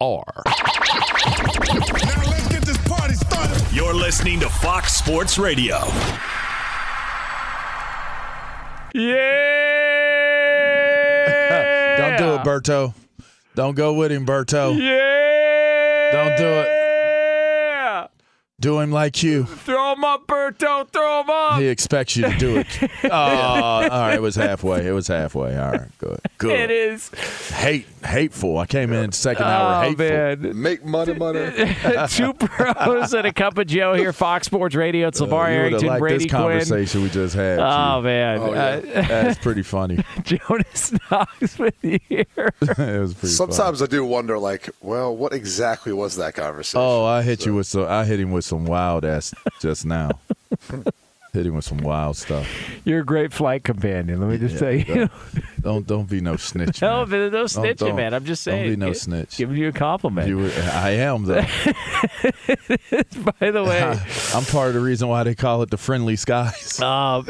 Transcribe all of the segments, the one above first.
FSR. You're listening to Fox Sports Radio. Yeah. Don't do it, Berto. Don't go with him, Berto. Yeah. Don't do it. Do him like you. Throw him up, Berto. Throw him up. He expects you to do it. Oh, all right. It was halfway. It was halfway. All right. Good. Good. It is. Hate, hateful. I came in second hour Oh, hateful. man. Make money, money. Two pros and a cup of Joe here, Fox Sports Radio. It's LeVar Uh, you would've Arrington, liked Brady this Quinn. conversation we just had. Oh, Chief. man. Oh, yeah. Uh, That's pretty funny. Jonas Knox with you here. it was pretty funny. Sometimes I do wonder, like, well, what exactly was that conversation? Oh, I hit you with some. I hit him with some wild ass just now. hit him with some wild stuff. You're a great flight companion. Let me just Yeah, tell you. don't, don't don't be no snitch. No, man. no snitching, don't- man. I'm just saying. don't be no Gi- snitch. Giving you a compliment. You, I am though. By the way, I'm part of the reason why they call it the friendly skies. um,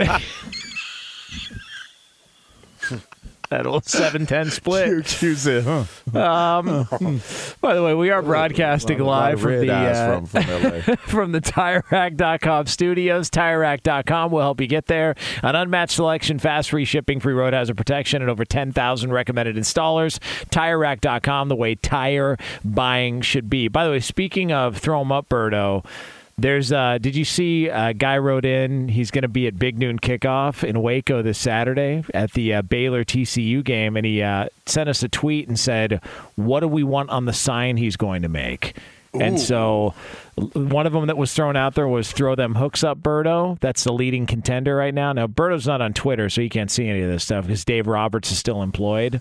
that old seven ten split. You accuse it, huh? Um, by the way, we are broadcasting live from the uh, from, from from the TireRack.com studios. TireRack.com will help you get there. An unmatched selection, fast free shipping, free road hazard protection, and over 10,000 recommended installers. TireRack.com, the way tire buying should be. By the way, speaking of throw throw 'em up, Birdo. There's uh did you see a guy wrote in he's going to be at Big Noon Kickoff in Waco this Saturday at the uh, Baylor TCU game and he uh, sent us a tweet and said what do we want on the sign he's going to make and so one of them that was thrown out there was throw them hooks up Birdo. That's the leading contender right now. Now Birdo's not on Twitter, so he can't see any of this stuff because Dave Roberts is still employed.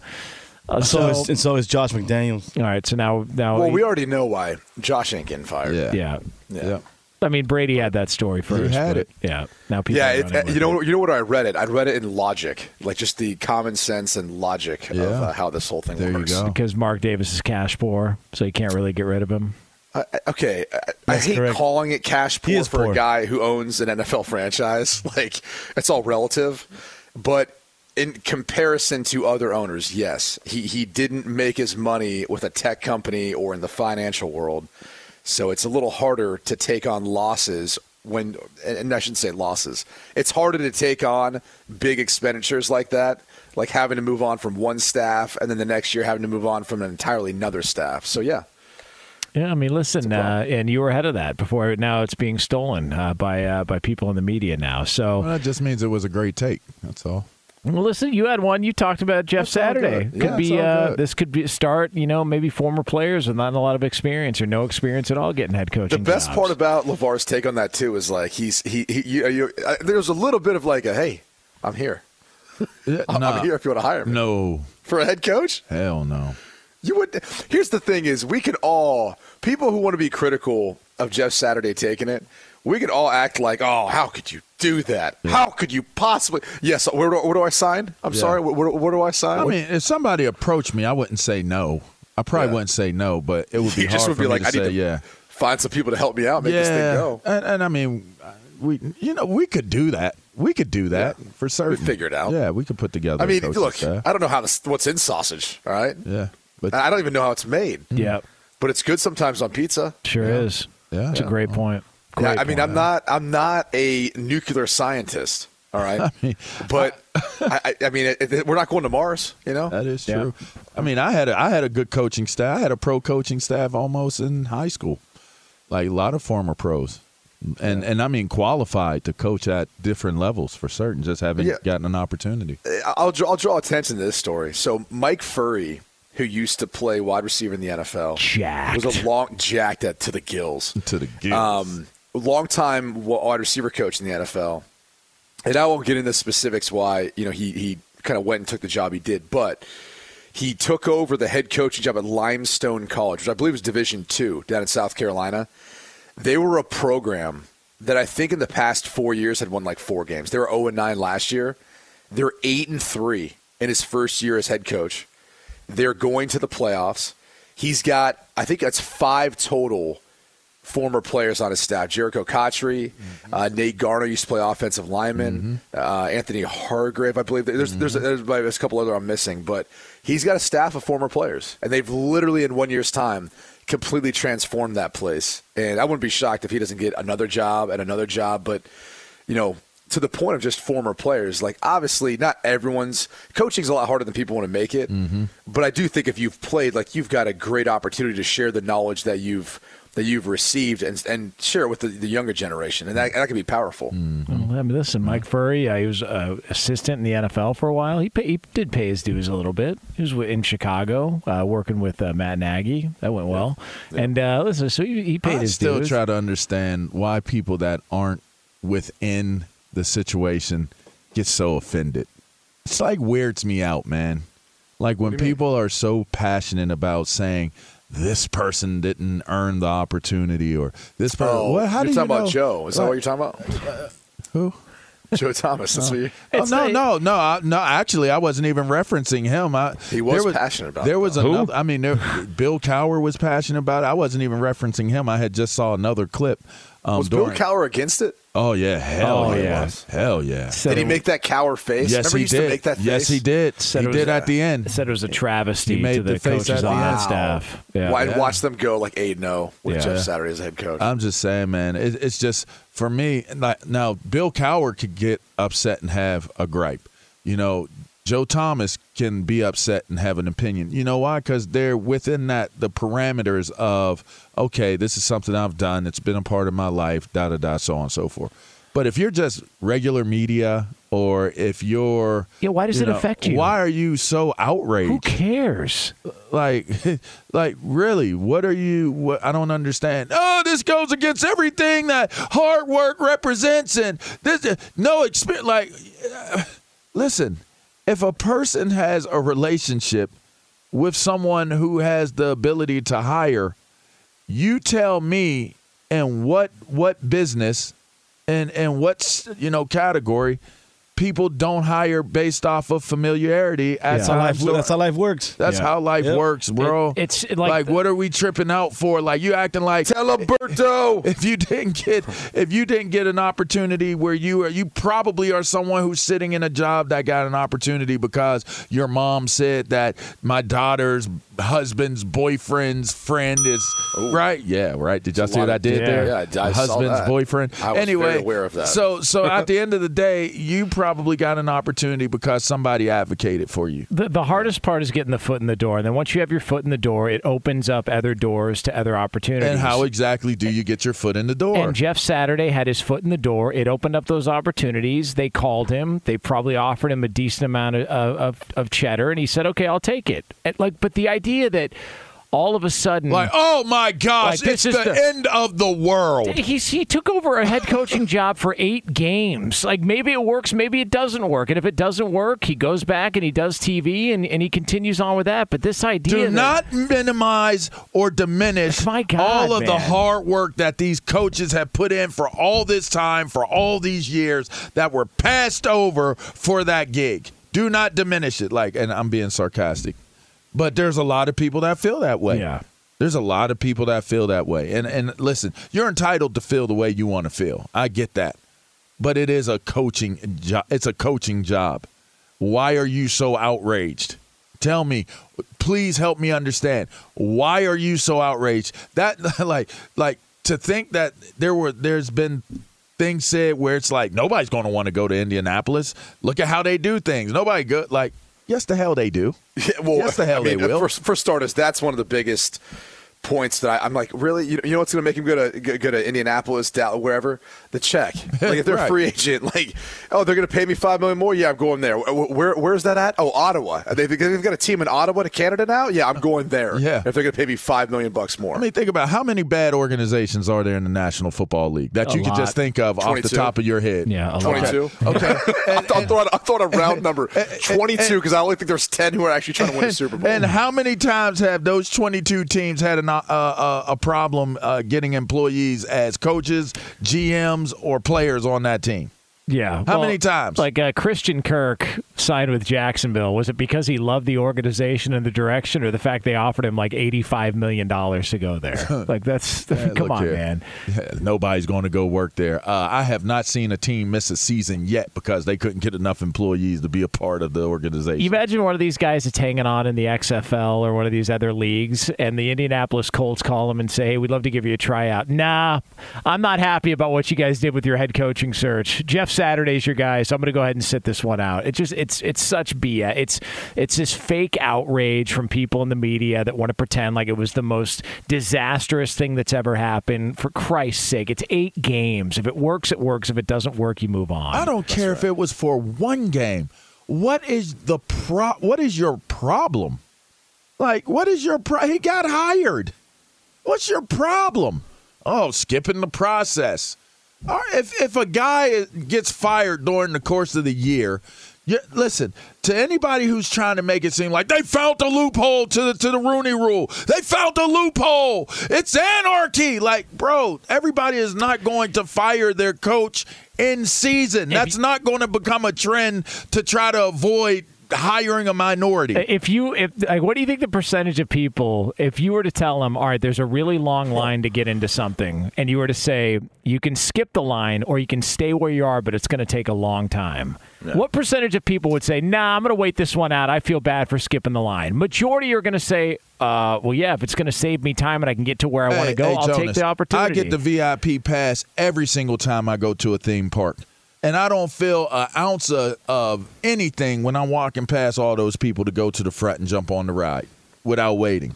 Uh, So, so, is, and so is Josh McDaniels. all right, so now now well, we already know why Josh ain't getting fired. Yeah. yeah. Yeah. I mean Brady had that story first. had but it. Yeah. Now people Yeah, are it, running uh, with you know, it. you know what I read it. I read it in logic, like just the common sense and logic of uh, how this whole thing There you works. go. because Mark Davis is cash poor, so you can't really get rid of him. I, I- okay, I, I hate correct. calling it cash poor for poor. a guy who owns an NFL franchise. Like it's all relative, but in comparison to other owners, yes, he he didn't make his money with a tech company or in the financial world, so it's a little harder to take on losses when and I shouldn't say losses. It's harder to take on big expenditures like that, like having to move on from one staff and then the next year having to move on from an entirely another staff. So yeah, Yeah, I mean, listen, uh, and you were ahead of that before. Now it's being stolen uh, by uh, by people in the media now. So Well, that just means it was a great take. That's all. Well, listen, you had one. You talked about Jeff That's all Saturday. good. Could Yeah, be it's all uh, good. this could be start. You know, maybe former players with not a lot of experience or no experience at all getting head coaching. The best jobs. part about Lavar's take on that too is like he's he, he you, you, uh, there's a little bit of like a hey, I'm here. Yeah, I'm here if you want to hire me no, for a head coach. hell no. You would. Here's the thing: is we could all people who want to be critical of Jeff Saturday taking it. We could all act like, oh, how could you do that? How could you possibly? Yes. Where do, where do I sign? I'm Yeah. sorry. Where, where, where do I sign? I mean, if somebody approached me, I wouldn't say no. I probably Yeah. wouldn't say no, but it would be you hard just would for be me like, to I say need to yeah. find some people to help me out, make yeah, this thing go. And, and I mean, we you know we could do that. We could do that for certain. figure it out. Yeah, we could put together. I mean, look, staff. I don't know how this, what's in sausage. All right, yeah, but I don't even know how it's made, mm-hmm. Yeah, but it's good sometimes on pizza. sure is. yeah, It's a great point. Yeah, I mean. I'm not I'm not a nuclear scientist. All right, mean, but I, I, I mean, it, it- we're not going to Mars. You know, That is Yeah. true. I mean, I had a, I had a good coaching staff. I had a pro coaching staff almost in high school, like a lot of former pros, and and I mean qualified to coach at different levels for certain. Just haven't Yeah. gotten an opportunity. I'll draw, I'll draw attention to this story. So Mike Furrey, who used to play wide receiver in the NFL, Jacked. was a long jacked at to the gills. To the gills. Um, long time wide receiver coach in the NFL, and I won't get into specifics why you know he he kind of went and took the job he did, but he took over the head coaching job at Limestone College, which I believe is Division two down in South Carolina. They were a program that I think in the past four years had won like four games. They were zero and nine last year. They're eight and three in his first year as head coach. They're going to the playoffs. He's got, I think that's five total former players on his staff. Jericho Cotchery, uh, Nate Garner used to play offensive lineman. Uh, Anthony Hargrave, I believe. There's, there's, there's, there's a couple other I'm missing, but he's got a staff of former players, and they've literally in one year's time completely transformed that place. And I wouldn't be shocked if he doesn't get another job and another job, but you know. To the point of just former players, like obviously not everyone's coaching's a lot harder than people want to make it, but I do think if you've played, like you've got a great opportunity to share the knowledge that you've that you've received and and share it with the, the younger generation, and that, that can be powerful. Well, I mean, listen, Mike Furrey, uh, he was uh, assistant in the NFL for a while. He pay, he did pay his dues a little bit. He was in Chicago uh, working with uh, Matt Nagy. That went well. And uh, listen, so he, he paid I his still dues. Still try to understand why people that aren't within the situation get so offended. It's like weirds me out, man. Like when people are so passionate about saying this person didn't earn the opportunity or this person. Oh, what? How you're do you talking know? about Joe? Is that what you're talking about? Who? Joe Thomas. That's what you. Oh, It's no, not- no, no, I, no. Actually, I wasn't even referencing him. I, He was there passionate about There was though. another. I mean, there, Bill Cowher was passionate about it. I wasn't even referencing him. I had just saw another clip. Um, Was Bill during- Cowher against it? Oh yeah, hell Oh, yeah, yeah. hell yeah. Said Did he make that Cowher face? Yes, Remember he used did. to make that face? yes, he did. Said he did a- at the end. said it was a travesty made to the, the face coaches on the that end. staff. Yeah. Well, I'd Yeah. watch them go like eight zero oh with Yeah. Jeff Saturday as head coach. I'm just saying, man. It, it's just for me. Like now, Bill Cowher could get upset and have a gripe. You know, Joe Thomas can be upset and have an opinion. You know why? Because they're within that the parameters of okay, this is something I've done. It's been a part of my life. Da da da. So on and so forth. But if you're just regular media, or if you're Yeah, why does it know, affect you? Why are you so outraged? Who cares? like like really what are you what i don't understand oh this goes against everything that hard work represents and this no experience like uh, listen if a person has a relationship with someone who has the ability to hire you tell me in what what business and and what you know category people don't hire based off of familiarity at That's how life. That's how life works. that's Yeah. how life Yep. works, bro. It- it's like, like the- what are we tripping out for? Like you acting like Teleberto. if you didn't get if you didn't get an opportunity where you are you probably are someone who's sitting in a job that got an opportunity because your mom said that my daughter's husband's boyfriend's friend is right. Yeah, right. Did y'all see what I did yeah. there? Yeah, I- I saw husband's that. boyfriend. I was anyway, very aware of that. So, so at the end of the day, you probably got an opportunity because somebody advocated for you. The, the hardest part is getting the foot in the door. And then once you have your foot in the door, it opens up other doors to other opportunities. And how exactly do you get your foot in the door? And Jeff Saturday had his foot in the door. It opened up those opportunities. They called him. They probably offered him a decent amount of, of, of cheddar, and he said, "Okay, I'll take it." And like, but the idea that all of a sudden, like, oh my gosh, Like, it's the, the- end of the world. He's, he took over a head coaching job for eight games. Like maybe it works, maybe it doesn't work. And if it doesn't work, he goes back and he does TV and, and he continues on with that. But this idea Do that- not minimize or diminish My God, all of the hard work that these coaches have put in for all this time, for all these years that were passed over for that gig. Do not diminish it. Like, and I'm being sarcastic, but there's a lot of people that feel that way. Yeah. There's a lot of people that feel that way. And and listen, you're entitled to feel the way you want to feel. I get that. But it is a coaching job. It's a coaching job. Why are you so outraged? Tell me, please help me understand. Why are you so outraged? That like like to think that there were there's been things said where it's like nobody's going to want to go to Indianapolis. Look at how they do things. Nobody good like yes the hell they do. Yeah, well, yes the hell I mean, they will. For, for starters, that's one of the biggest points that I, I'm like, really? You, you know what's going to make him go to go, go to Indianapolis, Dallas, wherever? The check. Like if they're Right. free agent, like, oh, they're going to pay me five million more. Yeah, I'm going there. Where, where where's that at? Oh, Ottawa. They, they've got a team in Ottawa to Canada now. Yeah, I'm going there. Yeah. if they're going to pay me five million bucks more. I mean, think about how many bad organizations are there in the National Football League that A you can lot. just think of off the top of your head. Yeah, a lot. 22. Okay. I thought, I thought I thought a round number 22 because I only think there's 10 who are actually trying to win the Super Bowl. And how many times have those 22 teams had an, uh, a problem uh, getting employees as coaches, GMs, or players on that team? Yeah. How well, many times? Like uh, Christian Kirk signed with Jacksonville. Was it because he loved the organization and the direction, or the fact they offered him like eighty-five million dollars to go there? like that's come on, here. man. Nobody's going to go work there. Uh, I have not seen a team miss a season yet because they couldn't get enough employees to be a part of the organization. You imagine one of these guys is hanging on in the XFL or one of these other leagues, and the Indianapolis Colts call him and say, "Hey, we'd love to give you a tryout." Nah, I'm not happy about what you guys did with your head coaching search. Jeff Saturday's your guy, so I'm going to go ahead and sit this one out. It just it's it's such BS. It's it's this fake outrage from people in the media that want to pretend like it was the most disastrous thing that's ever happened. For Christ's sake, it's eight games. If it works, it works. If it doesn't work, you move on. I don't care if it was for one game. What is the pro? What is your problem? Like, what is your pro? He got hired. What's your problem? Oh, skipping the process. If if a guy gets fired during the course of the year, you, listen to anybody who's trying to make it seem like they found the loophole to the to the Rooney Rule. They found the loophole. It's anarchy. Like, bro, everybody is not going to fire their coach in season. That's not going to become a trend to try to avoid hiring a minority. If you, if like, what do you think the percentage of people, if you were to tell them, all right, there's a really long line to get into something, and you were to say you can skip the line or you can stay where you are, but it's going to take a long time. What percentage of people would say, "Nah, I'm going to wait this one out. I feel bad for skipping the line." Majority are going to say, uh, "Well, yeah, if it's going to save me time and I can get to where I want to go, hey, I'll take the opportunity." I get the VIP pass every single time I go to a theme park. And I don't feel an ounce of, of anything when I'm walking past all those people to go to the front and jump on the ride without waiting.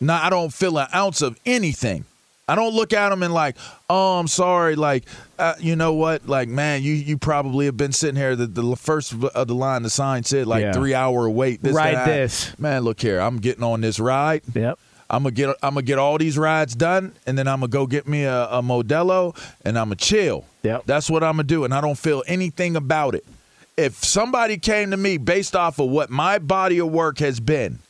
No, I don't feel an ounce of anything. I don't look at them and like, oh, I'm sorry. Like, uh, you know what? Like, man, you you probably have been sitting here. The, the first of the line, the sign said like Yeah. three hour wait. This, Ride this. Man, look here. I'm getting on this ride. Yep. I'm gonna get I'm gonna get all these rides done, and then I'm gonna go get me a, a Modelo, and I'm gonna chill. Yep. That's what I'm gonna do, and I don't feel anything about it. If somebody came to me based off of what my body of work has been,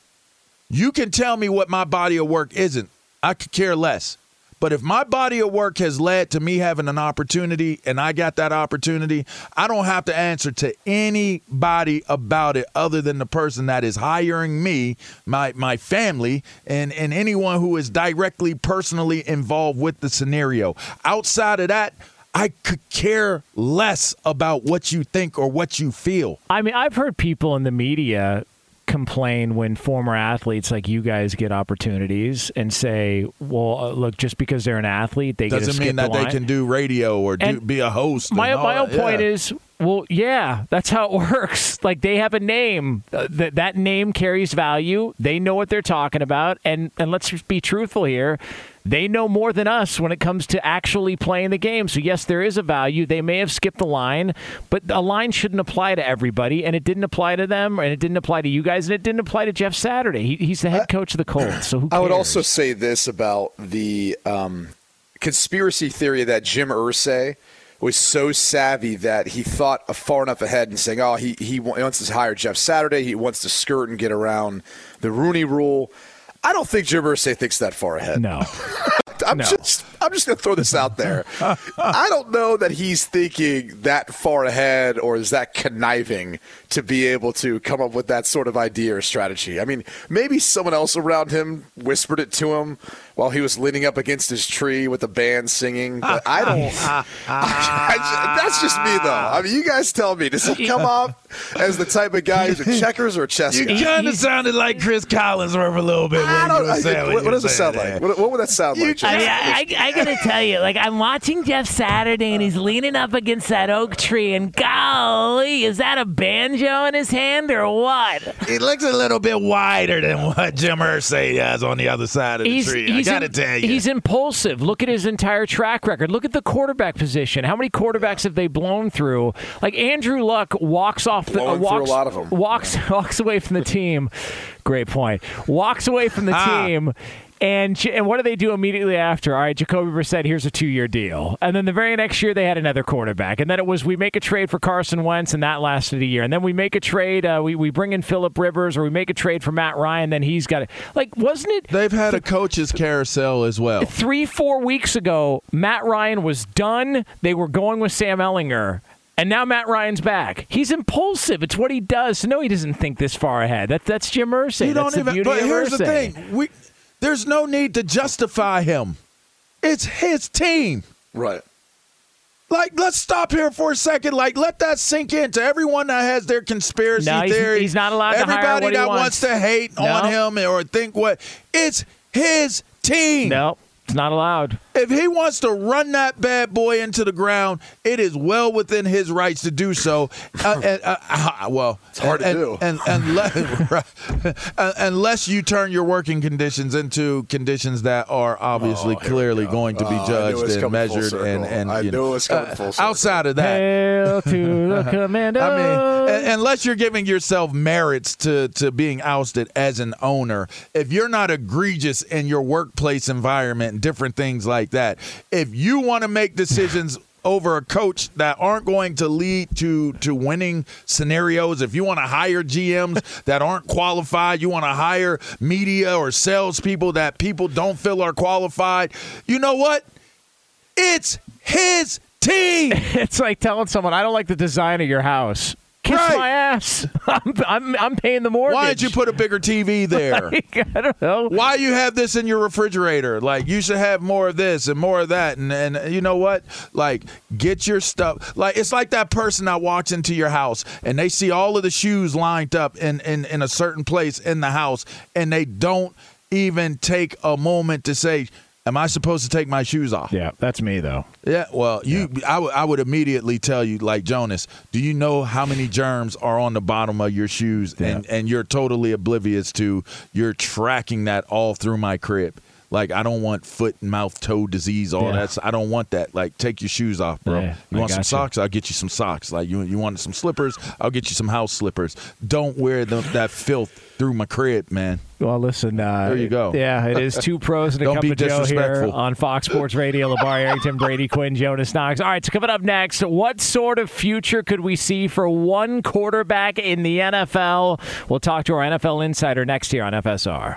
you can tell me what my body of work isn't. I could care less. But if my body of work has led to me having an opportunity and I got that opportunity, I don't have to answer to anybody about it other than the person that is hiring me, my my family, and, and anyone who is directly personally involved with the scenario. Outside of that, I could care less about what you think or what you feel. I mean, I've heard people in the media complain when former athletes like you guys get opportunities and say, "Well, uh, look, just because they're an athlete, they doesn't mean that the they can do radio or do, be a host." My my whole point yeah. is, well, yeah, that's how it works. Like they have a name. Uh, that that name carries value. They know what they're talking about, and and let's be truthful here. They know more than us when it comes to actually playing the game. So yes, there is a value. They may have skipped the line, but a line shouldn't apply to everybody, and it didn't apply to them, and it didn't apply to you guys, and it didn't apply to Jeff Saturday. He, he's the head coach of the Colts. So? I would also say this about the um, conspiracy theory that Jim Irsay was so savvy that he thought far enough ahead and saying, "Oh, he he wants to hire Jeff Saturday. He wants to skirt and get around the Rooney Rule." I don't think Jim Irsay thinks that far ahead. No. I'm No. just I'm just gonna throw this out there. I don't know that he's thinking that far ahead or is that conniving to be able to come up with that sort of idea or strategy. I mean, maybe someone else around him whispered it to him while he was leaning up against his tree with the band singing. But ah, I don't. Ah, ah, I ju- that's just me though. I mean, you guys tell me. Does he come off as the type of guy who's a checkers or a chess You guy? kind of sounded like Cris Collinsworth a little bit. I don't, I- saying what, you what does it sound like? What, what would that sound You like? I, James? mean, I, I, I gotta tell you, like I'm watching Jeff Saturday and he's leaning up against that oak tree, and golly, is that a banjo in his hand or what? It looks a little bit wider than what Jim Irsay has on the other side of the He's, tree. he's I gotta tell you. he's impulsive. Look at his entire track record. Look at the quarterback position. How many quarterbacks have they blown through? Like Andrew Luck walks off the uh, through a walks, lot of 'em. walks walks away from the team. Great point. Walks away from the Ah. team. And and what do they do immediately after? All right, Jacoby Brissett, here's a two year deal. And then the very next year they had another quarterback. And then it was we make a trade for Carson Wentz, and that lasted a year. And then we make a trade, uh, we we bring in Philip Rivers, or we make a trade for Matt Ryan. Then he's got it. Like wasn't it? They've had a coach's carousel as well. three, four weeks ago, Matt Ryan was done. They were going with Sam Ehlinger. And now Matt Ryan's back. He's impulsive. It's what he does. So no, he doesn't think this far ahead. That, that's Jim Irsay. You that's don't even. But here's the thing: we there's no need to justify him. It's his team. right. Like, let's stop here for a second. Like, let that sink in to everyone that has their conspiracy No, he's- theory. he's not allowed to hire Everybody what he that wants. wants to hate No. on him or think what it's his team. No, it's not allowed. If he wants to run that bad boy into the ground, it is well within his rights to do so. Uh, and, uh, uh, well, it's hard to do. and, and, unless, uh, unless you turn your working conditions into conditions that are obviously clearly going to be Oh, I knew it judged was and measured. And, circle. and I you knew know, it was coming uh, full circle. outside of that, Hail to the commando. I mean, un- unless you're giving yourself merits to, to being ousted as an owner, if you're not egregious in your workplace environment and different things like that, if you want to make decisions over a coach that aren't going to lead to to winning scenarios, if you want to hire GMs that aren't qualified, you want to hire media or salespeople that people don't feel are qualified, you know what? It's his team. it's like telling someone, I don't like the design of your house. Kiss Right. my ass. I'm, I'm, I'm paying the mortgage. Why did you put a bigger TV there? I don't know. why you have this in your refrigerator like you should have more of this and more of that and and you know what like get your stuff like it's like that person that walks into your house and they see all of the shoes lined up in in, in a certain place in the house and they don't even take a moment to say am i supposed to take my shoes off Yeah, that's me though. yeah, well, you, I would- I would immediately tell you, like Jonas, do you know how many germs are on the bottom of your shoes, and and you're totally oblivious to. You're tracking that all through my crib. Like I don't want foot and mouth toe disease. All Yeah. that's I don't want that. Like take your shoes off, bro. Yeah, you I want some gotcha. socks? I'll get you some socks. Like you you want some slippers? I'll get you some house slippers. Don't wear the, that filth through my crib, man. Well, listen. Uh, There you go. Yeah, it is two pros and a cup be of Joe here on Fox Sports Radio. LeVar Arrington, Brady Quinn, Jonas Knox. All right, so coming up next, what sort of future could we see for one quarterback in the NFL? We'll talk to our NFL insider next here on FSR.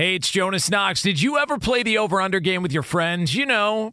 Hey, it's Jonas Knox. Did you ever play the over under game with your friends? You know,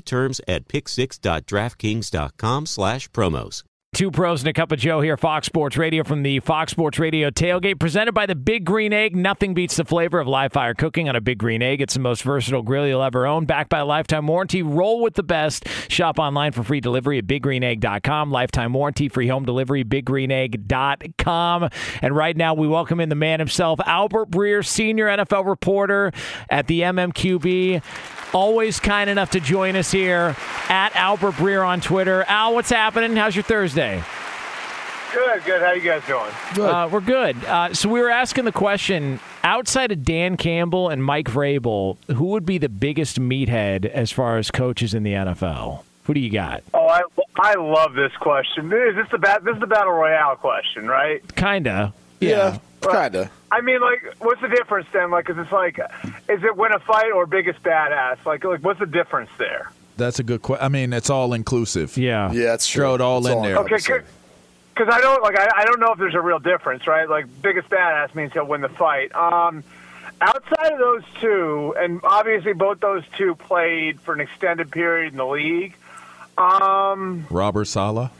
Terms at pick6.draftkings.com slash promos. Two pros and a cup of Joe here, Fox Sports Radio from the Fox Sports Radio tailgate, presented by the Big Green Egg. Nothing beats the flavor of live fire cooking on a Big Green Egg. It's the most versatile grill you'll ever own, backed by a lifetime warranty. Roll with the best. Shop online for free delivery at biggreenegg.com. Lifetime warranty, free home delivery, biggreenegg.com. And right now, we welcome in the man himself, Albert Breer, senior NFL reporter at the MMQB always kind enough to join us here at Albert Breer on Twitter. Al, what's happening? How's your Thursday? Good, good. How you guys doing? Good. Uh, we're good. Uh, so we were asking the question: outside of Dan Campbell and Mike Vrabel, who would be the biggest meathead as far as coaches in the NFL? Who do you got? Oh, I, I love this question. Is this the bat, this is the battle royale question, right? Kinda. Yeah, yeah kinda. I mean, like, what's the difference then? Like, cause it's like, is it win a fight or biggest badass? Like, like, what's the difference there? That's a good question. I mean, it's all inclusive. Yeah, yeah, it's true. Throw it all it's in all there. Okay, because I don't like. I, I don't know if there's a real difference, right? Like, biggest badass means he'll win the fight. Um, outside of those two, and obviously both those two played for an extended period in the league. Um, Robert Saleh.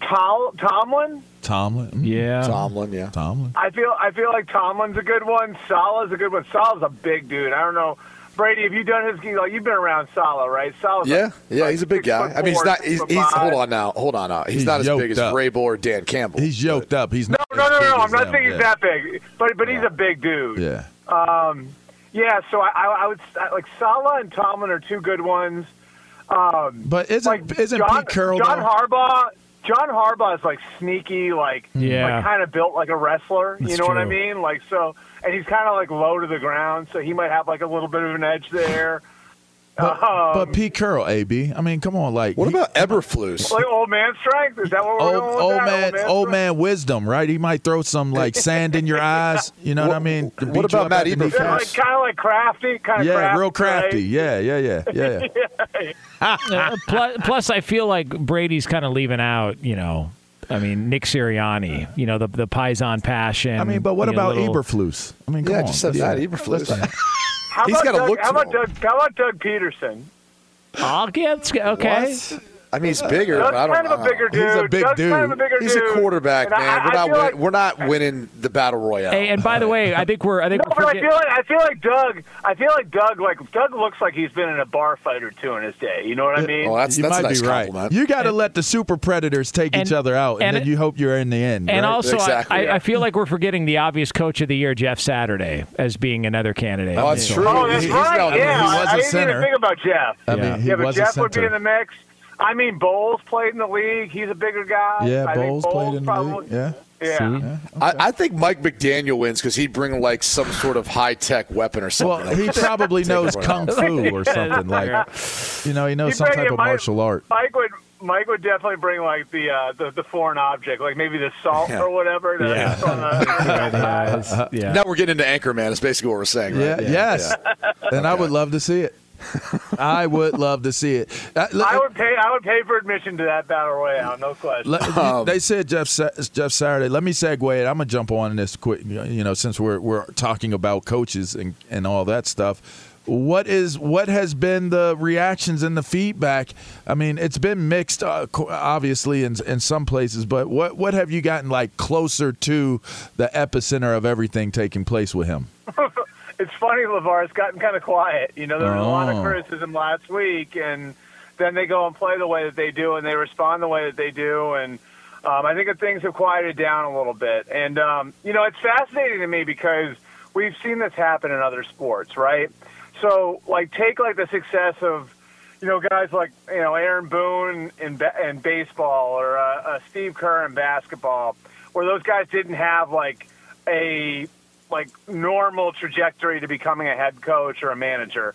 Tol- Tomlin. Tomlin. Mm. Yeah. Tomlin. Yeah. Tomlin. I feel I feel like Tomlin's a good one. Saleh's a good one. Saleh's a big dude. I don't know. Brady, have you done his? Like, you've been around Saleh, right? Saleh. yeah, like, yeah, like he's a big guy. I mean, he's not. He's, he's hold on now, hold on now. He's, He's not as big as yoked up. Vrabel or Dan Campbell. He's yoked but, up. He's No, not. no, as no, no. I'm not them, saying he's that big, but but he's a big dude. Yeah. Um, yeah. So I, I, I would like Saleh and Tomlin are two good ones. Um, But isn't like isn't John, Pete Carroll? John? Harbaugh. John Harbaugh is like sneaky, like Yeah. like kind of built like a wrestler. you That's know what I mean? Like so, and he's kind of like low to the ground, so he might have like a little bit of an edge there. But, Um, but Pete Carroll, AB. I mean, come on, like What he- about Eberflus? like old man strength? Is that what we're old going with old that? man old strength? man wisdom, right? He might throw some like sand in your eyes. You know what, I mean? what about Matt Eberflus? like kind of like crafty, kind of Yeah, crafty, real crafty. right? Yeah, yeah, yeah, yeah. yeah. Uh, plus, plus, I feel like Brady's kind of leaving out, you know. I mean, Nick Sirianni, you know, the the Paisan passion. I mean, but what you know, about little- Eberflus? I mean, come Yeah, I on. just said let's- that. Eberflus. How He's about gotta Doug, look How about Doug? How about Doug Pederson? I'll get okay. What? I mean, he's bigger, Doug's but I don't kind of a know. bigger dude. He's a big Doug's dude. Kind of a bigger He's a quarterback, And man. I, we're I not win, like, we're not winning the battle royale. Hey, and by the way, I think we're I think No, we're but I feel like I feel like Doug. I feel like Doug. Like Doug looks like he's been in a bar fight or two in his day. You know what I mean? well, that's You that's might a nice be right. compliment. You got to let the super predators take And- each other out, and, and- then you hope you're in the end. And right? also, Exactly. I, I, I feel like we're forgetting the obvious coach of the year, Jeff Saturday, as being another candidate. Oh, that's true. oh, that's right. yeah, He was I, a I didn't center. even think about Jeff. I Yeah. mean, yeah, but Jeff would be in the mix. I mean, Bowles played in the league. He's a bigger guy. yeah, I think Bowles played in the probably, league. Yeah. Yeah. See? I, I think Mike McDaniel wins because he'd bring like some sort of high tech weapon or something. Well, he probably knows everyone kung fu or something like. You know, he knows You some type of Mike- martial art. Mike would Mike would definitely bring like the uh, the, the foreign object, like maybe the salt Yeah. or whatever. To, Yeah. from the- Yeah. Now we're getting into Anchorman. Is basically what we're saying, Right? Yeah, right? yes. And I would love to see it. I would love to see it. Uh, look- I would pay. I would pay for admission to that battle royale, no question. Let- Um, they said Jeff Jeff Saturday. Let me segue it. I'm gonna jump on this quick. You know, since we're we're talking about coaches and and all that stuff. What is what has been the reactions and the feedback? I mean, it's been mixed, uh, obviously, in in some places. But what what have you gotten like closer to the epicenter of everything taking place with him? it's funny, Levar. It's gotten kind of quiet. You know, there was a lot Oh. of criticism last week, and then they go and play the way that they do, and they respond the way that they do, and um, I think that things have quieted down a little bit. And um, you know, it's fascinating to me because we've seen this happen in other sports, right? So, like, take like the success of you know guys like you know Aaron Boone in ba- in baseball or uh, uh, Steve Kerr in basketball, where those guys didn't have like a like normal trajectory to becoming a head coach or a manager.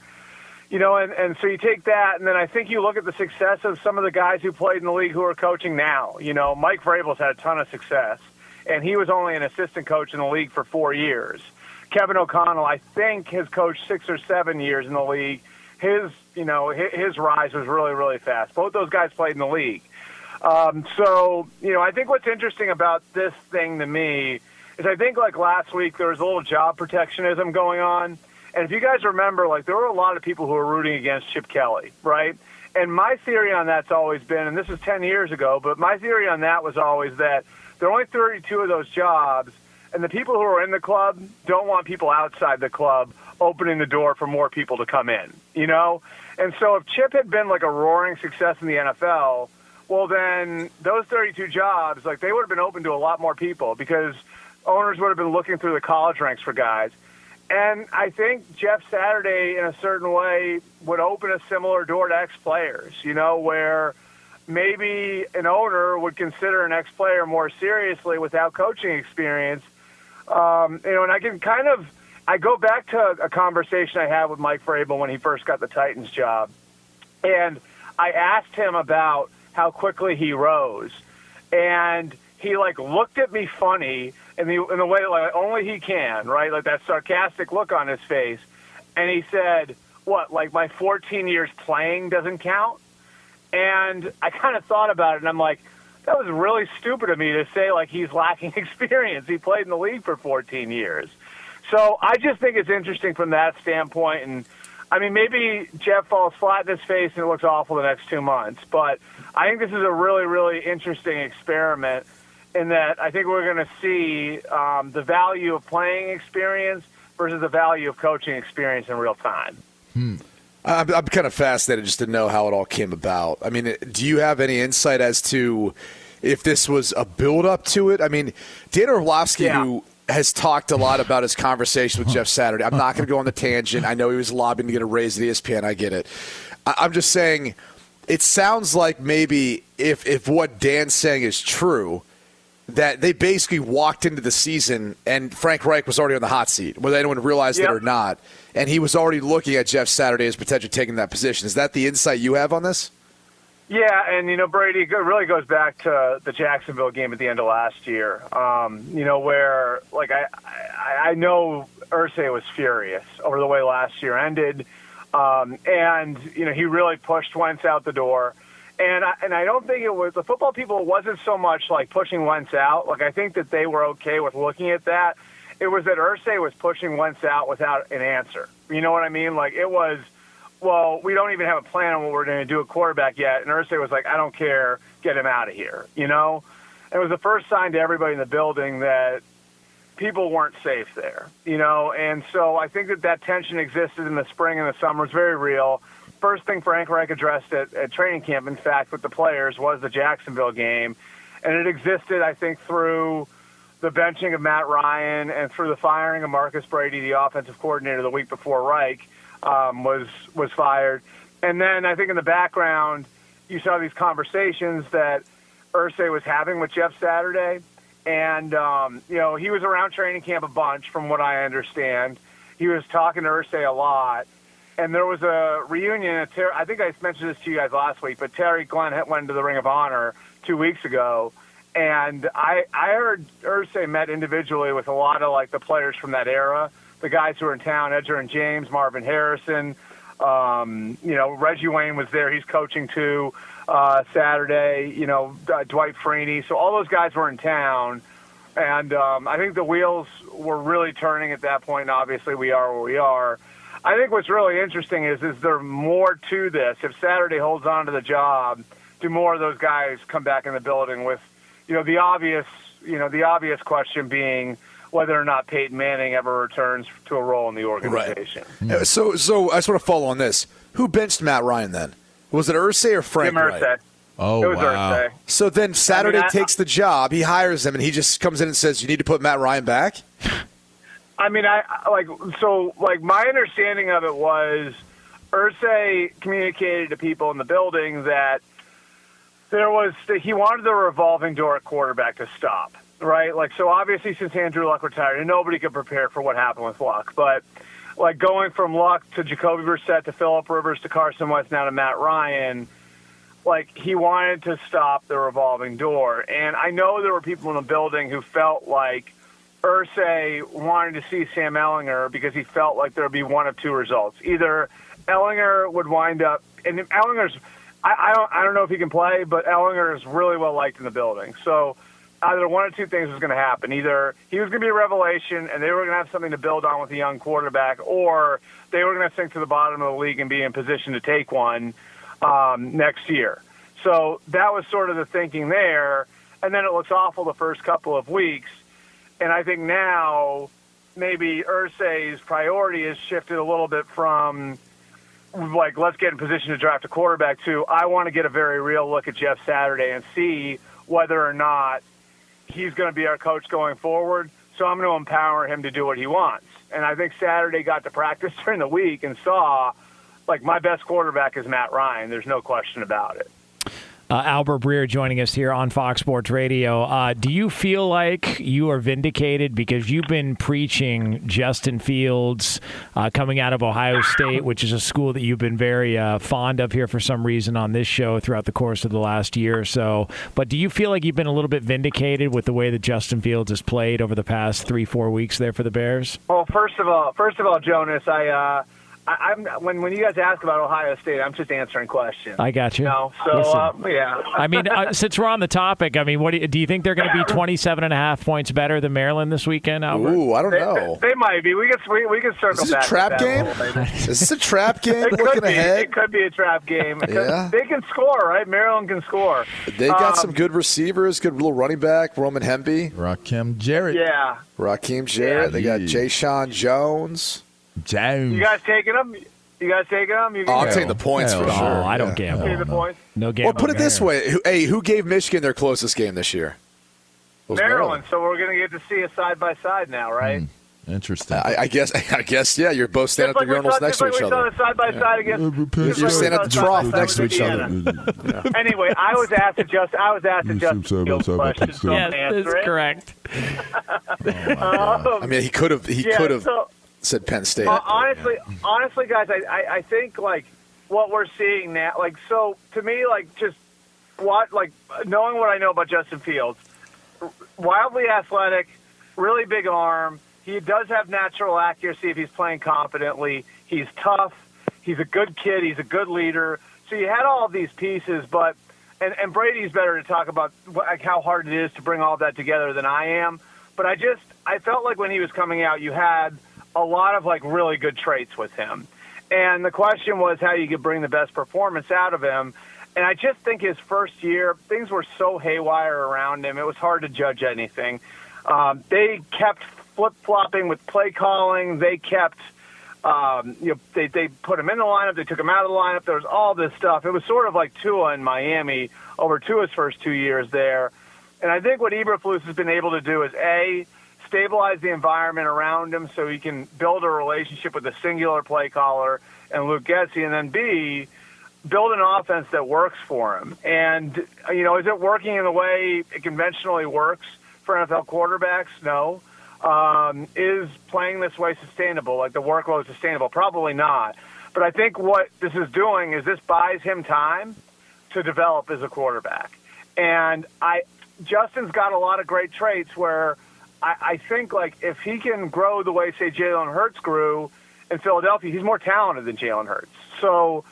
You know, and, and so you take that, and then I think you look at the success of some of the guys who played in the league who are coaching now. You know, Mike Vrabel's had a ton of success, and he was only an assistant coach in the league for four years. Kevin O'Connell, I think, has coached six or seven years in the league. His, you know, his, his rise was really, really fast. Both those guys played in the league. Um, so, you know, I think what's interesting about this thing to me is I think like last week there was a little job protectionism going on. And if you guys remember, like there were a lot of people who were rooting against Chip Kelly, right? And my theory on that's always been, and this was 10 years ago, but my theory on that was always that there are only 32 of those jobs, and the people who are in the club don't want people outside the club opening the door for more people to come in, you know? And so if Chip had been like a roaring success in the NFL, well, then those 32 jobs, like they would have been open to a lot more people because owners would have been looking through the college ranks for guys. And I think Jeff Saturday, in a certain way, would open a similar door to ex players, you know, where maybe an owner would consider an ex player more seriously without coaching experience. Um, you know, and I can kind of, I go back to a conversation I had with Mike Vrabel when he first got the Titans job. And I asked him about how quickly he rose. And he like looked at me funny in the in the way like only he can, right? Like that sarcastic look on his face. And he said, "What? Like my 14 years playing doesn't count?" And I kind of thought about it, and I'm like, that was really stupid of me to say like he's lacking experience. He played in the league for 14 years. So I just think it's interesting from that standpoint. And I mean, maybe Jeff falls flat in his face and it looks awful the next two months. But I think this is a really, really interesting experiment in that I think we're going to see um, the value of playing experience versus the value of coaching experience in real time. Hmm. I'm, I'm kind of fascinated just to know how it all came about. I mean, do you have any insight as to if this was a build up to it? I mean, Dan Orlovsky, yeah. who has talked a lot about his conversation with Jeff Saturday. I'm not going to go on the tangent. I know he was lobbying to get a raise at ESPN. I get it. I'm just saying, it sounds like maybe if if what Dan's saying is true, that they basically walked into the season and Frank Reich was already on the hot seat, whether anyone realized yep. it or not, and he was already looking at Jeff Saturday as potentially taking that position. Is that the insight you have on this? Yeah, and you know Brady it really goes back to the Jacksonville game at the end of last year. Um, you know where like I I, I know Irsay was furious over the way last year ended, um, and you know he really pushed Wentz out the door. And I, and I don't think it was the football people wasn't so much like pushing Wentz out. Like I think that they were okay with looking at that. It was that Irsay was pushing Wentz out without an answer. You know what I mean? Like it was, well, we don't even have a plan on what we're going to do a quarterback yet. And Irsay was like, I don't care, get him out of here. You know, it was the first sign to everybody in the building that people weren't safe there. You know, and so I think that that tension existed in the spring and the summer was very real first thing Frank Reich addressed at, at training camp, in fact, with the players was the Jacksonville game. And it existed, I think, through the benching of Matt Ryan and through the firing of Marcus Brady, the offensive coordinator, the week before Reich um, was was fired. And then I think in the background, you saw these conversations that Irsay was having with Jeff Saturday. And, um, you know, he was around training camp a bunch, from what I understand. He was talking to Irsay a lot and there was a reunion. Ter- I think I mentioned this to you guys last week, but Tarik Glenn went into the Ring of Honor two weeks ago, and I I heard Irsay met individually with a lot of like the players from that era, the guys who were in town, Edgerrin James, Marvin Harrison. Um, you know, Reggie Wayne was there. He's coaching too. Uh, Saturday, you know, Dwight Freeney. So all those guys were in town. And um, I think the wheels were really turning at that point. And obviously, we are where we are. I think what's really interesting is is there more to this? If Saturday holds on to the job, do more of those guys come back in the building with, you know, the obvious, you know, the obvious question being whether or not Peyton Manning ever returns to a role in the organization. Right. So, so I sort of follow on this. Who benched Matt Ryan then? Was it Irsay or Frank? Jim Irsay. Right? Oh, it was wow. Irsay. So then Saturday I mean, I, takes the job. He hires him, and he just comes in and says, "You need to put Matt Ryan back." I mean, I like so like my understanding of it was Irsay communicated to people in the building that there was he wanted the revolving door quarterback to stop, right? Like so obviously since Andrew Luck retired, and nobody could prepare for what happened with Luck, but like going from Luck to Jacoby Brissett to Philip Rivers to Carson Wentz now to Matt Ryan, like he wanted to stop the revolving door. And I know there were people in the building who felt like Irsay wanted to see Sam Ehlinger because he felt like there would be one of two results. Either Ehlinger would wind up, and Ehlinger's, I, I don't, I don't know if he can play, but Ehlinger is really well liked in the building. So either one of two things was going to happen. Either he was going to be a revelation, and they were going to have something to build on with a young quarterback, or they were going to sink to the bottom of the league and be in position to take one. um, next year. So that was sort of the thinking there. And then it looks awful the first couple of weeks. And I think now maybe Irsay's priority has shifted a little bit from like let's get in position to draft a quarterback to I want to get a very real look at Jeff Saturday and see whether or not he's going to be our coach going forward. So I'm going to empower him to do what he wants. And I think Saturday got to practice during the week and saw like my best quarterback is Matt Ryan. There's no question about it. Uh, Albert Breer joining us here on Fox Sports Radio. Uh, do you feel like you are vindicated because you've been preaching Justin Fields uh, coming out of Ohio State, which is a school that you've been very uh, fond of here for some reason on this show throughout the course of the last year or so? But do you feel like you've been a little bit vindicated with the way that Justin Fields has played over the past three, four weeks there for the Bears? Well, first of all, first of all, Jonas, I uh, I, am when when you guys ask about Ohio State, I'm just answering questions. I got you. No, so uh, yeah. I mean, uh, since we're on the topic, I mean, what do you, do you think they're going to be 27 and a half points better than Maryland this weekend, Albert? Ooh, I don't they, know. They, they, might be. We can we, we can circle Is back. This a trap game? Is this a trap game? it Looking could be. ahead, it could be a trap game. yeah. They can score, right? Maryland can score. They got um, some good receivers, good little running back, Roman Hemby, Rakim Jarrett. Yeah. Raheem Jarrett. Yeah. They got Jeshaun Jones. Jones. You guys taking them? You guys taking them? You Oh, I'm can- taking the points Hell for no. sure. Oh, I don't Yeah. gamble. Take the points. No gamble. Well, put it this way. Hey, who gave Michigan their closest game this year? It Maryland. So we're going to get to see a side by side now, right? Interesting. I, I guess. I guess. Yeah, you're both standing Just at the like we urinals saw, next just to like each other. side by side against. You're just like at the trough next to each other. Indiana. Anyway, I was asked to just I was asked to Justin Fields question, so I'm Yeah, gonna answer that's it. correct. Um, I mean, he could have. He yeah, could have so- said Penn State. Uh, honestly, honestly, guys, I, I, I think like what we're seeing now, like so to me, like just what, like knowing what I know about Justin Fields, wildly athletic, really big arm. He does have natural accuracy if he's playing confidently. He's tough. He's a good kid. He's a good leader. So you had all of these pieces, but and, and Brady's better to talk about like how hard it is to bring all that together than I am. But I just I felt like when he was coming out, you had a lot of like really good traits with him. And the question was how you could bring the best performance out of him. And I just think his first year, things were so haywire around him. It was hard to judge anything. Um, they kept flip flopping with play calling. They kept, um, you know, they, they put him in the lineup. They took him out of the lineup. There was all this stuff. It was sort of like Tua in Miami over Tua's first two years there. And I think what Eberflus has been able to do is A, stabilize the environment around him so he can build a relationship with a singular play caller and Luke Getsy, and then B, build an offense that works for him. And, you know, is it working in the way it conventionally works for NFL quarterbacks? No. Um, is playing this way sustainable, like the workload sustainable? Probably not. But I think what this is doing is this buys him time to develop as a quarterback. And I, Justin's got a lot of great traits where I, I think like if he can grow the way say Jalen Hurts grew in Philadelphia, he's more talented than Jalen Hurts. So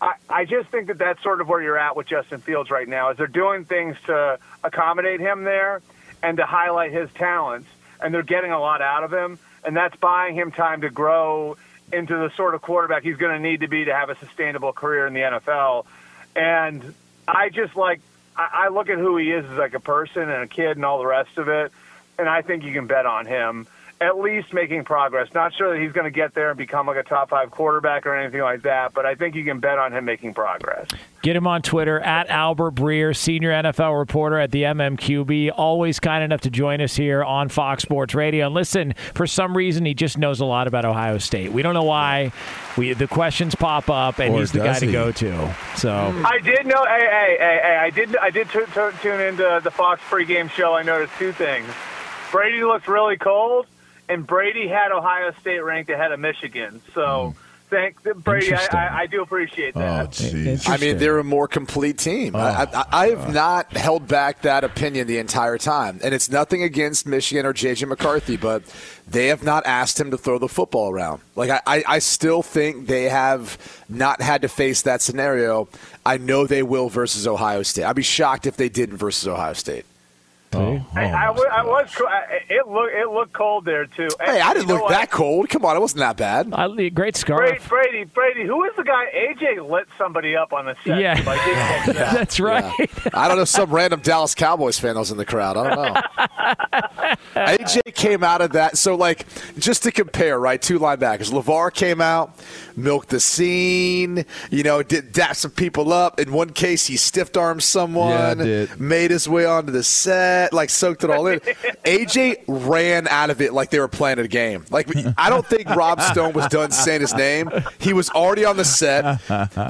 I, I just think that that's sort of where you're at with Justin Fields right now. Is they're doing things to accommodate him there and to highlight his talents, and they're getting a lot out of him, and that's buying him time to grow into the sort of quarterback he's going to need to be to have a sustainable career in the NFL. And I just like I, I look at who he is as like a person and a kid and all the rest of it, and I think you can bet on him at least making progress. Not sure that he's going to get there and become like a top five quarterback or anything like that, but I think you can bet on him making progress. Get him on Twitter at Albert Breer, senior NFL reporter at the MMQB. Always kind enough to join us here on Fox Sports Radio. And listen, for some reason, he just knows a lot about Ohio State. We don't know why. We the questions pop up, and Or he's the guy does to go to. So I did know. Hey, hey, hey, hey! I did. I did t- t- tune into the Fox pregame show. I noticed two things. Brady looked really cold, and Brady had Ohio State ranked ahead of Michigan. So, hmm. thank Brady. I, I, I do appreciate Oh, that. jeez. I mean, they're a more complete team. I, I, I have oh. not held back that opinion the entire time, and it's nothing against Michigan or JJ McCarthy, but they have not asked him to throw the football around. Like I, I, I still think they have not had to face that scenario. I know they will versus Ohio State. I'd be shocked if they didn't versus Ohio State. Oh, I, I, wa- I was. co- I- It looked. It looked cold there too. And Hey, I didn't look that cold. Come on, it wasn't that bad. I, great Brady, scarf. Brady, Brady, who is the guy? AJ lit somebody up on the set. Yeah. Like, he did that. That's right. I don't know. Some random Dallas Cowboys fan that was in the crowd. I don't know. AJ came out of that. So, like, just to compare, right? Two linebackers. LeVar came out, milked the scene, you know, did dap some people up. In one case, he stiff armed someone, Yeah, did. made his way onto the set, like, soaked it all in. AJ ran out of it like they were playing a game. Like, I don't think Rob Stone was done saying his name. He was already on the set.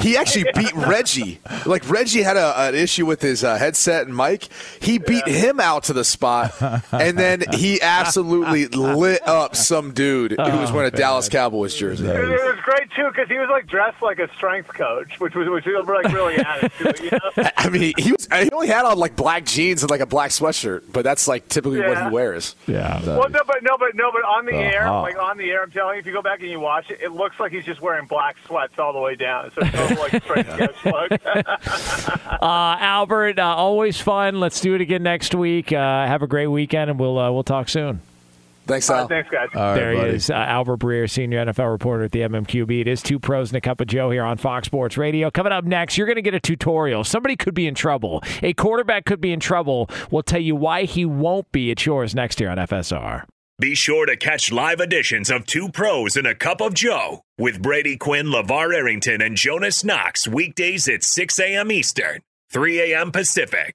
He actually beat Reggie. Like, Reggie had a, an issue with his uh, headset and mic. He beat him out to the spot, and then he absolutely lit up some dude who was wearing a Dallas Cowboys jersey. It, it was great too because he was like dressed like a strength coach, which was which was like really added to it. You know? I mean, he was he only had on like black jeans and like a black sweatshirt, but that's like typically what he wears. Yeah. Well, no, but no, but no, but on the air, Uh-huh. like on the air, I'm telling you, if you go back and you watch it, it looks like he's just wearing black sweats all the way down. So it's sort of like straight coach look. Uh, Albert, uh, always fun. Let's do it again next week. Uh, have a great weekend, and we'll uh, we'll talk soon. Thanks, Uh, Al. thanks, guys. All right, there he is, uh, Albert Breer, senior NFL reporter at the MMQB. It is two pros and a cup of Joe here on Fox Sports Radio. Coming up next, you're going to get a tutorial. Somebody could be in trouble. A quarterback could be in trouble. We'll tell you why he won't be at yours next year on FSR. Be sure to catch live editions of Two Pros and a Cup of Joe with Brady Quinn, LeVar Arrington, and Jonas Knox weekdays at 6 a.m. Eastern, 3 a.m. Pacific.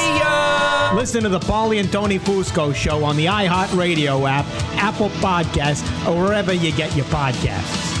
Ya. Listen to the Paulie and Tony Fusco show on the iHeartRadio app, Apple Podcasts, or wherever you get your podcasts.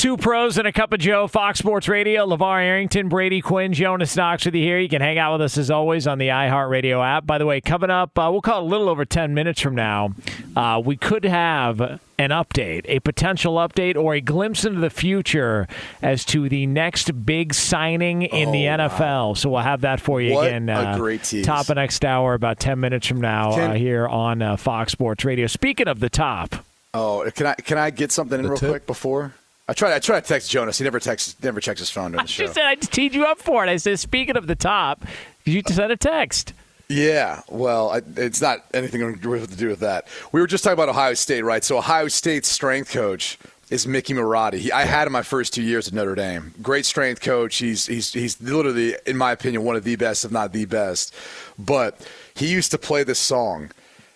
Two pros and a cup of Joe, Fox Sports Radio, LeVar Arrington, Brady Quinn, Jonas Knox with you here. You can hang out with us as always on the iHeartRadio app. By the way, coming up, uh, we'll call it a little over 10 minutes from now, uh, we could have an update, a potential update, or a glimpse into the future as to the next big signing in oh, the NFL. Wow. So we'll have that for you what again. Uh, a great tease. Top of next hour, about 10 minutes from now, can, uh, here on uh, Fox Sports Radio. Speaking of the top. Oh, can I can I get something in real tip? quick before? I try. I try to text Jonas. He never texts. Never checks his phone during the show. I just said I just teed you up for it. I said, speaking of the top, you just sent a text. Yeah, well, I, it's not anything to do with that. We were just talking about Ohio State, right? So Ohio State's strength coach is Mickey Marotti. He, I had him my first two years at Notre Dame. Great strength coach. He's he's he's literally, in my opinion, one of the best, if not the best. But he used to play this song.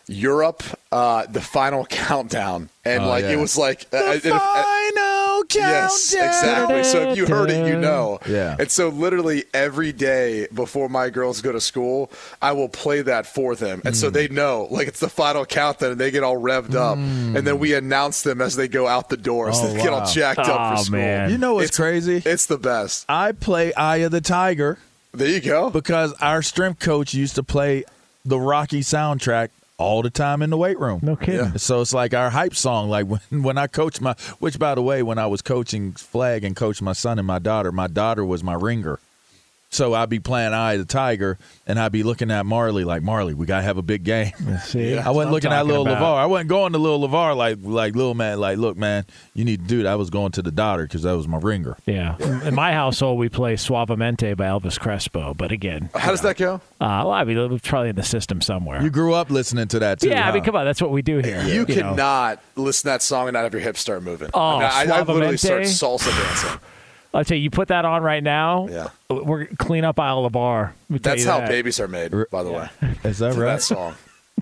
Europe, uh, the final countdown, and oh, like yeah. it was like the uh, final countdown. Yes, exactly. So if you heard it, you know. Yeah. And so literally every day before my girls go to school, I will play that for them, and mm. so they know like it's the final countdown, and they get all revved up, mm. and then we announce them as they go out the door, so oh, they wow. get all jacked oh, up for school. Man. You know what's it's, crazy? It's the best. I play Eye of the Tiger. There you go. Because our strength coach used to play the Rocky soundtrack all the time in the weight room. No kidding. Yeah. So it's like our hype song. Like when, when I coach my, which by the way, when I was coaching flag and coached my son and my daughter, my daughter was my ringer. So I'd be playing Eye of the Tiger, and I'd be looking at Marley like, Marley, we gotta have a big game. See, I wasn't looking at little LeVar. I wasn't going to little LeVar like like little man. Like, look, man, you need to do that. I was going to the daughter because that was my ringer. Yeah. In my household, we play Suavemente by Elvis Crespo. But again, how does know. that go? Uh, well, I mean, it was probably in the system somewhere. You grew up listening to that too. Yeah, huh? I mean, come on, that's what we do here. You, you cannot know. listen to that song and not have your hips start moving. Oh, I, mean, I, I literally start salsa dancing. I'll tell you, you put that on right now. Yeah, we're clean up aisle of the bar. That's how that. babies are made, by the yeah. way. Is that right? That song.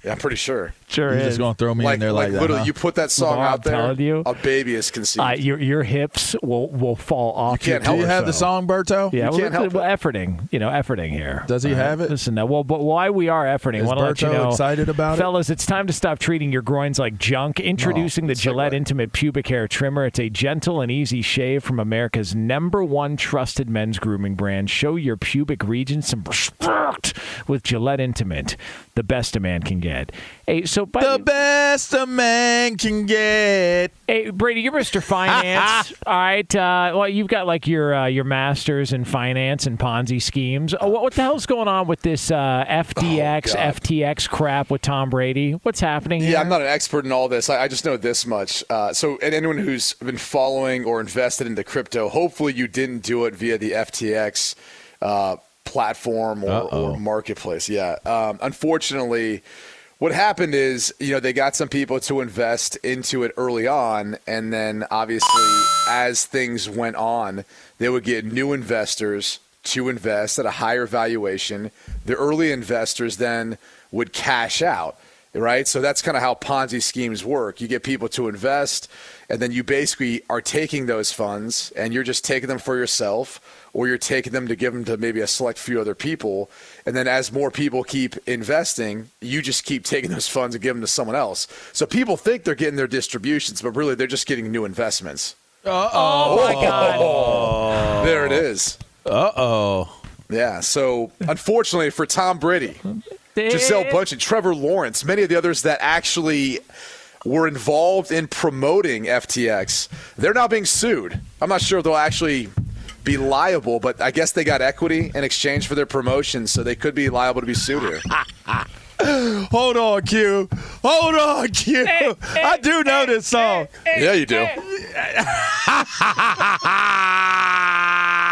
Yeah, I'm pretty sure. Sure You're is. just gonna throw me like, in there like, like, that. Literally, huh? you put that song Lamar, out there. I'm you, a baby is conceived. Uh, your your hips will will fall off. You can't Do you have the song, Berto? Yeah, you we're, can't help we're efforting. You know, efforting here. Does he have it? Listen, now, well, but why we are efforting? Is want to let you know, excited about fellas, it? it's time to stop treating your groins like junk. Introducing oh, the Gillette segue. Intimate Pubic Hair Trimmer. It's a gentle and easy shave from America's number one trusted men's grooming brand. Show your pubic region some respect with Gillette Intimate, the best a man can get. Hey, so by the best a man can get. Hey, Brady, you're Mr. Finance. All right. Uh, well, you've got like your uh, your masters in finance and Ponzi schemes. Oh, what, what the hell's going on with this uh, FDX, Oh, FTX crap with Tom Brady? What's happening here? Yeah, I'm not an expert in all this. I, I just know this much. Uh, so, and anyone who's been following or invested into crypto, hopefully you didn't do it via the FTX uh, platform or, or marketplace. Yeah. Um, unfortunately, what happened is, you know, they got some people to invest into it early on, and then obviously, as things went on, they would get new investors to invest at a higher valuation. The early investors then would cash out. Right? So that's kind of how Ponzi schemes work. You get people to invest, and then you basically are taking those funds and you're just taking them for yourself, or you're taking them to give them to maybe a select few other people. And then as more people keep investing, you just keep taking those funds and give them to someone else. So people think they're getting their distributions, but really they're just getting new investments. Uh Oh, my God. There it is. Uh oh. Yeah. So unfortunately for Tom Brady, Gisele and Trevor Lawrence, many of the others that actually were involved in promoting FTX, they're now being sued. I'm not sure if they'll actually be liable, but I guess they got equity in exchange for their promotion, so they could be liable to be sued here. Hold on, Q. Hold on, Q. I do know this song. yeah, you do.